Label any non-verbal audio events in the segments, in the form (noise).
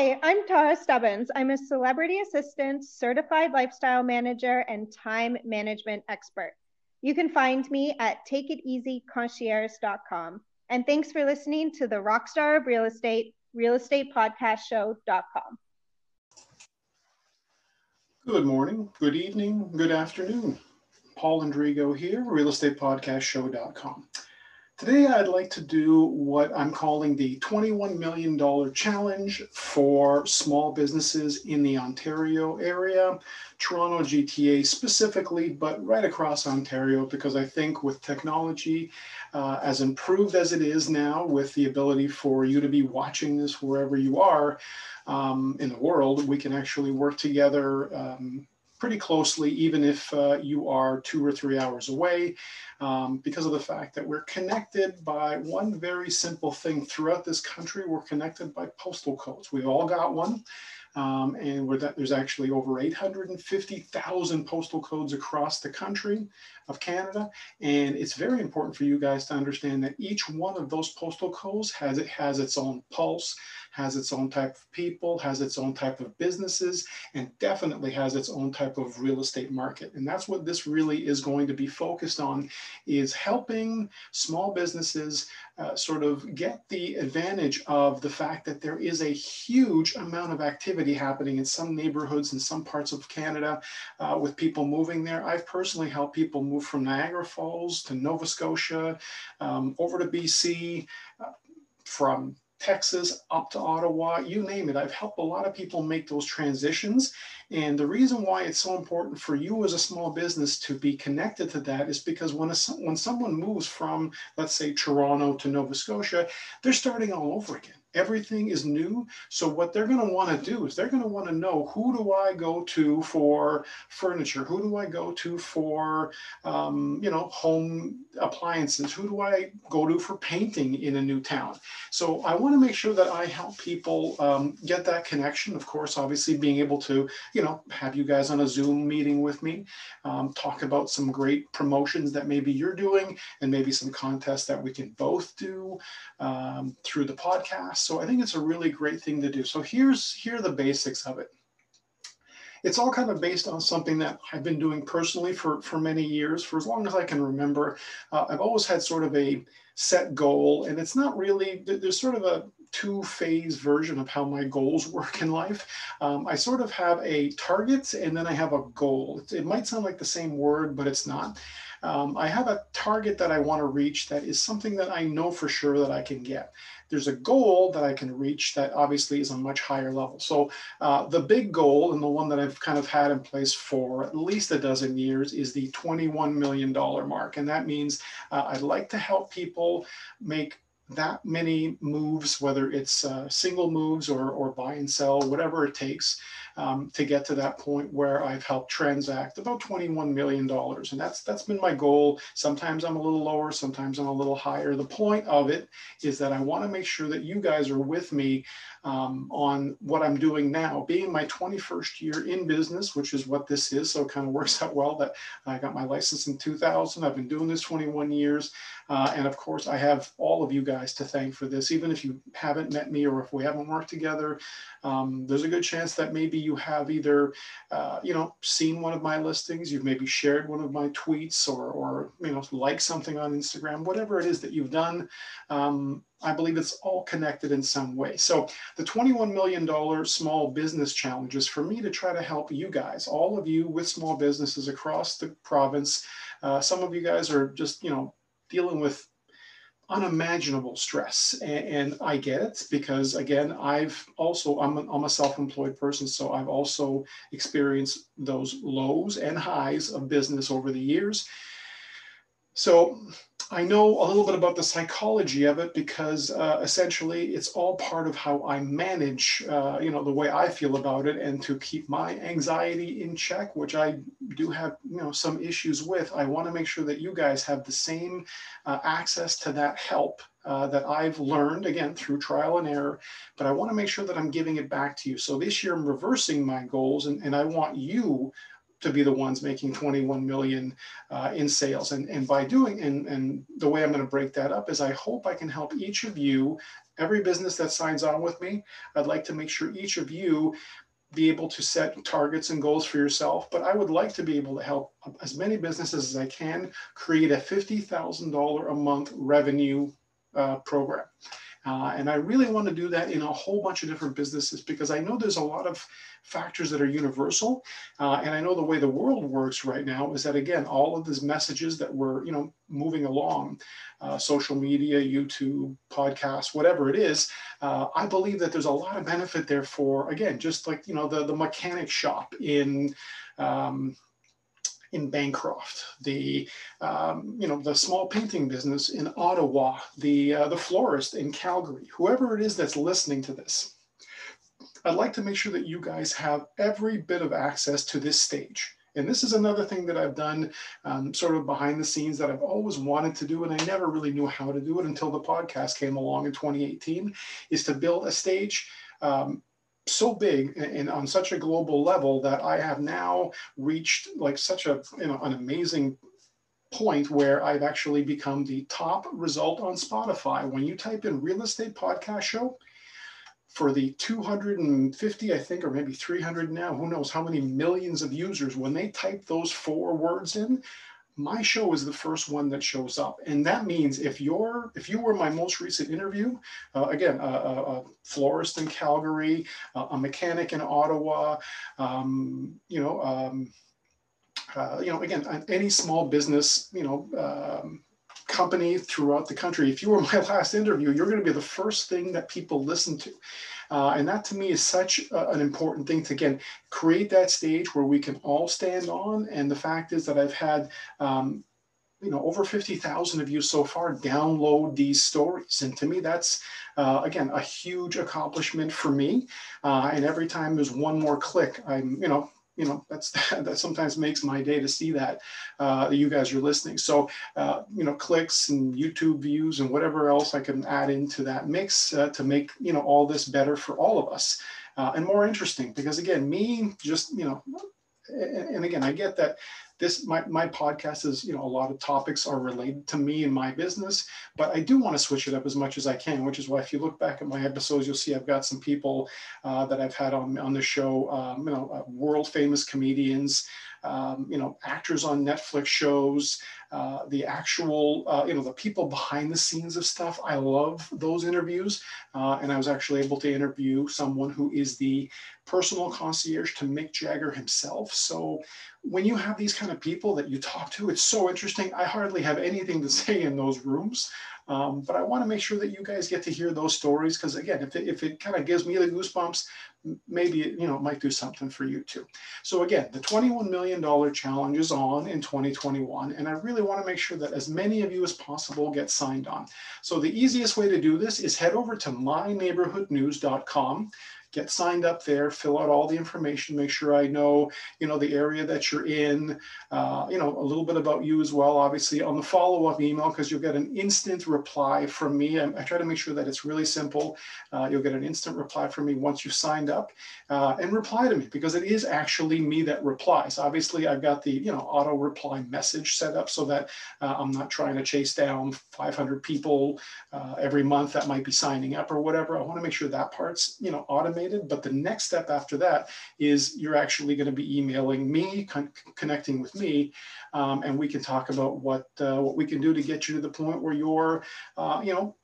Hi, I'm Tara Stubbins. I'm a celebrity assistant, certified lifestyle manager, and time management expert. You can find me at takeiteasyconcierge.com. And thanks for listening to the Rockstar of Real Estate, Real Estate Podcast Show.com. Good morning, good evening, good afternoon. Paul Andrigo here, Real Estate Podcast Show.com. Today, I'd like to do what I'm calling the $21 million challenge for small businesses in the Ontario area, Toronto GTA specifically, but right across Ontario, because I think with technology uh, as improved as it is now, with the ability for you to be watching this wherever you are um, in the world, we can actually work together. Um, pretty closely, even if uh, you are two or three hours away, um, because of the fact that we're connected by one very simple thing throughout this country. We're connected by postal codes. We've all got one. Um, and that, there's actually over 850,000 postal codes across the country of Canada. And it's very important for you guys to understand that each one of those postal codes has it has its own pulse, has its own type of people, has its own type of businesses, and definitely has its own type of real estate market. And that's what this really is going to be focused on is helping small businesses uh, sort of get the advantage of the fact that there is a huge amount of activity happening in some neighborhoods in some parts of Canada uh, with people moving there. I've personally helped people move from Niagara Falls to Nova Scotia, um, over to BC, uh, from Texas up to Ottawa, you name it. I've helped a lot of people make those transitions. And the reason why it's so important for you as a small business to be connected to that is because when, a, when someone moves from, let's say, Toronto to Nova Scotia, they're starting all over again everything is new. So what they're going to want to do is they're going to want to know who do I go to for furniture? Who do I go to for, um, you know, home appliances? Who do I go to for painting in a new town? So I want to make sure that I help people um, get that connection. Of course, obviously being able to, you know, have you guys on a Zoom meeting with me, um, talk about some great promotions that maybe you're doing and maybe some contests that we can both do um, through the podcast so I think it's a really great thing to do. So here's here are the basics of it. It's all kind of based on something that I've been doing personally for, for many years, for as long as I can remember. Uh, I've always had sort of a set goal, and it's not really, there's sort of a two phase version of how my goals (laughs) work in life. Um, I sort of have a target and then I have a goal. It, it might sound like the same word, but it's not. Um, I have a target that I want to reach that is something that I know for sure that I can get there's a goal that I can reach that obviously is a much higher level. So uh, the big goal and the one that I've kind of had in place for at least a dozen years is the $21 million mark. And that means uh, I'd like to help people make that many moves, whether it's uh, single moves or, or buy and sell, whatever it takes um, to get to that point where I've helped transact about $21 million. And that's, that's been my goal. Sometimes I'm a little lower, sometimes I'm a little higher. The point of it is that I want to make sure that you guys are with me um, on what I'm doing now. Being my 21st year in business, which is what this is, so it kind of works out well that I got my license in 2000. I've been doing this 21 years. Uh, and of course, I have all of you guys to thank for this. Even if you haven't met me or if we haven't worked together, um, there's a good chance that maybe you have either, uh, you know, seen one of my listings, you've maybe shared one of my tweets or, or you know, like something on Instagram, whatever it is that you've done. Um, I believe it's all connected in some way. So the $21 million small business challenge is for me to try to help you guys, all of you with small businesses across the province. Uh, some of you guys are just, you know, dealing with unimaginable stress and, and, i get it because again i've also I'm a, I'm a self-employed person so i've also experienced those lows and highs of business over the years so I know a little bit about the psychology of it because uh, essentially it's all part of how I manage, uh, you know, the way I feel about it and to keep my anxiety in check, which I do have, you know, some issues with. I want to make sure that you guys have the same uh, access to that help uh, that I've learned again through trial and error, but I want to make sure that I'm giving it back to you. So this year I'm reversing my goals and, and I want you to be the ones making 21 million uh, in sales. And, and by doing, and, and the way I'm going to break that up is I hope I can help each of you every business that signs on with me, I'd like to make sure each of you be able to set targets and goals for yourself, but I would like to be able to help as many businesses as I can create a $50,000 a month revenue uh, program. Uh, and I really want to do that in a whole bunch of different businesses because I know there's a lot of factors that are universal. Uh, and I know the way the world works right now is that, again, all of these messages that we're, you know, moving along, uh, social media, YouTube, podcasts, whatever it is, uh, I believe that there's a lot of benefit there for, again, just like, you know, the, the mechanic shop in, um, in Bancroft, the um, you know the small painting business in Ottawa, the uh, the florist in Calgary, whoever it is that's listening to this, I'd like to make sure that you guys have every bit of access to this stage. And this is another thing that I've done um, sort of behind the scenes that I've always wanted to do, and I never really knew how to do it until the podcast came along in 2018, is to build a stage um, so big and on such a global level that I have now reached like such a you know an amazing point where I've actually become the top result on Spotify. When you type in real estate podcast show for the 250, I think, or maybe 300 now, who knows how many millions of users, when they type those four words in, my show is the first one that shows up. And that means if you're if you were my most recent interview uh, again a, a, a, florist in calgary uh, a mechanic in ottawa um, you know um, uh, you know again any small business you know um, company throughout the country if you were (laughs) my last interview you're going to be the first thing that people listen to uh, and that to me is such a, an important thing to, again, create that stage where we can all stand on. And the fact is that I've had, um, you know, over 50,000 of you so far download these stories. And to me, that's, uh, again, a huge accomplishment for me. Uh, and every time there's one more click, I'm, you know, you know that's (laughs) that sometimes makes my day to see that uh, you guys are listening. So uh, you know clicks and youtube views and whatever else i can add into that mix uh, to make you know all this better for all of us uh, and more interesting. Because again me just you know and, and again i get that this my, my podcast is you know a lot of topics are related to me and my business but i do want to switch it up as much as i can which is why if you look back at my episodes you'll see i've got some people uh, that i've had on, on the show um, you know uh, world famous comedians um, you know actors on netflix shows uh, the actual, uh, you know, the people behind the scenes of stuff. I love those interviews. Uh, and I was actually able to interview someone who is the personal concierge to Mick Jagger himself. So when you have these kind of people that you talk to, it's so interesting. I hardly have anything to (laughs) say in those rooms. Um, but I want to make sure that you guys get to hear those stories because again, if it, if it kind of gives me the goosebumps, maybe you know it might do something for you too. So again, the 21 million dollar challenge is on in 2021, and I really want to make sure that as many of you as possible get signed on. So the easiest way to do this is head over to myneighborhoodnews.com get signed up there, fill out all the information, make sure I know, you know, the area that you're in, uh, you know, a little bit about you as well, obviously on the follow-up email, because you'll get an instant reply from me. I, I, try to make sure that it's really simple. Uh, you'll get an instant reply from me once you've signed up uh, and reply to me because it is actually me that replies. Obviously, I've got the, you know, auto reply message set up so that uh, I'm not trying to chase down 500 people uh, every month that might be signing up or whatever. I want to make sure that part's, you know, automated. But the next step after that is you're actually going to be emailing me, con connecting with me, um, and we can talk about what uh, what we can do to get you to the point where you're, uh, you know,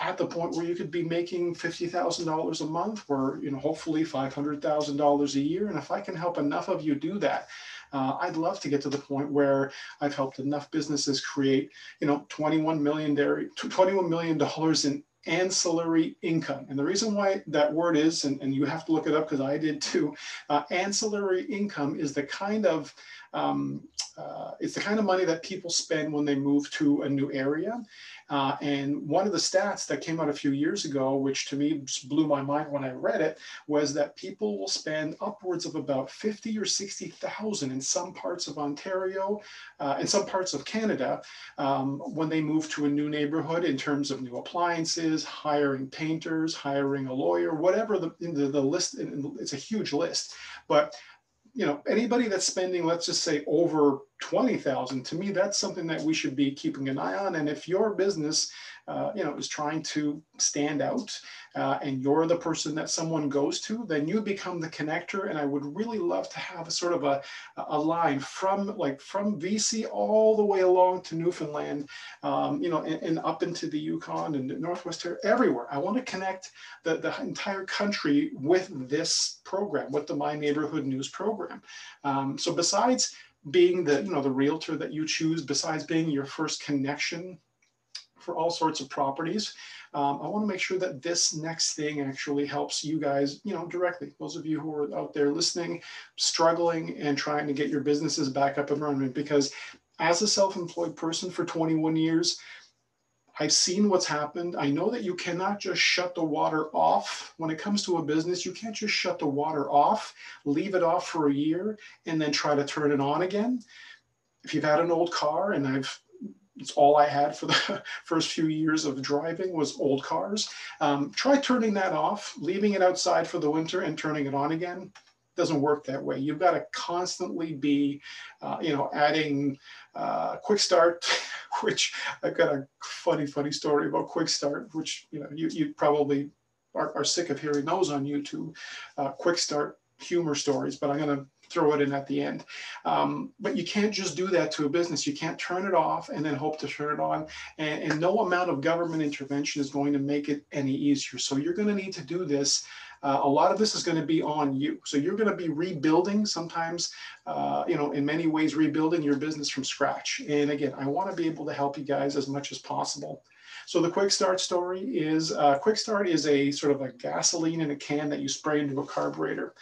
at the point where you could be making $50,000 a month or, you know, hopefully $500,000 a year. And if I can help enough of you do that, uh, I'd love to get to the point where I've helped enough businesses create, you know, 21 million, $21 million in ancillary income. And the reason why that word is, and, and you have to look it up because I did too, uh, ancillary income is the kind of um, uh, it's the kind of money that people spend when they move to a new area. Uh, and one of the stats that came out a few years ago, which to me blew my mind when I read it, was that people will spend upwards of about 50 or 60,000 in some parts of Ontario, uh, in some parts of Canada, um, when they move to a new neighborhood in terms of new appliances, hiring painters, hiring a lawyer, whatever the, the, the list, it's a huge list. But you know, anybody that's spending, let's just say over 20,000. To me, that's something that we should be keeping an eye on. And if your business, uh, you know, is trying to stand out uh, and you're the person that someone goes to, then you become the connector. And I would really love to have a sort of a, a line from like from BC all the way along to Newfoundland, um, you know, and, and, up into the Yukon and Northwest here, everywhere. I want to connect the, the entire country with this program, with the My Neighborhood News program. Um, so besides being the you know the realtor that you choose besides being your first connection for all sorts of properties um, i want to make sure that this next thing actually helps you guys you know directly. Those of you who are out there listening struggling and trying to get your businesses back up and running because as a self-employed person for 21 years I've seen what's happened. I know that you cannot just shut the water off. When it comes to a business, you can't just shut the water off, leave it off for a year, and then try to turn it on again. If you've had an old car, and I've it's all I had for the (laughs) first few years of driving was old cars. Um, try turning that off, leaving it outside for the winter, and turning it on again doesn't work that way. You've got to constantly be, uh, you know, adding uh, quick start, (laughs) which I've got a funny, funny story about quick start, which, you know, you, you probably are, are sick of hearing those on YouTube, uh, quick start humor stories, but I'm going to throw it in at the end. Um, but you can't just do that to a business. You can't turn it off and then hope to turn it on. And, and no amount of government intervention is going to make it any easier. So you're going to need to do this uh, a lot of this is going to be on you. So you're going to be rebuilding sometimes, uh, you know, in many ways, rebuilding your business from scratch. And again, I want to be able to help you guys as much as possible. So the quick start story is uh, quick start is a sort of a gasoline in a can that you spray into a carburetor.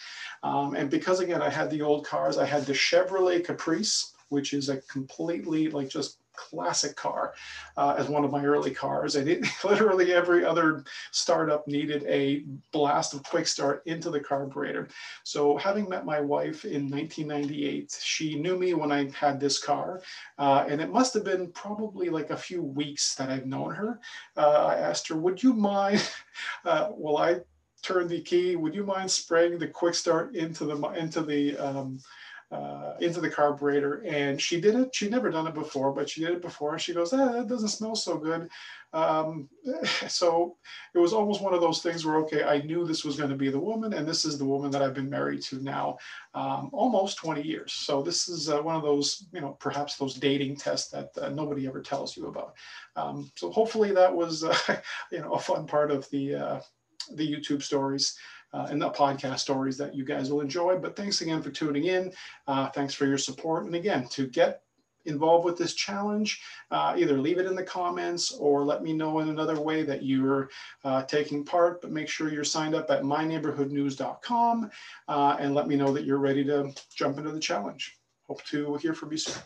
Um, and because again, I had the old cars, I had the Chevrolet Caprice, which is a completely like just classic car uh, as one of my early cars. And it, (laughs) literally every other startup needed a blast of quick start into the carburetor. So having met my wife in 1998, she knew me when I had this car. Uh, and it must have been probably like a few weeks that I've known her. Uh, I asked her, would you mind, (laughs) uh, will I turn the key? Would you mind spraying the quick start into the, into the, um, uh, into the carburetor and she did it. She'd never done it before, but she did it before. And she goes, ah, that doesn't smell so good. Um, (laughs) so it was almost one of those things where, okay, I knew this was going to be the woman, and this is the woman that I've been married to now um, almost 20 years. So this is uh, one of those, you know, perhaps those dating tests that uh, nobody ever tells you about. Um, so hopefully that was, uh, (laughs) you know, a fun part of the uh, the YouTube stories uh, and the podcast stories that you guys will enjoy. But thanks again for tuning in. Uh, thanks for your support. And again, to get involved with this challenge, uh, either leave it in the comments or let me know in another way that you're uh, taking part. But make sure you're signed up at myneighborhoodnews.com uh, and let me know that you're ready to jump into the challenge. Hope to hear from you soon.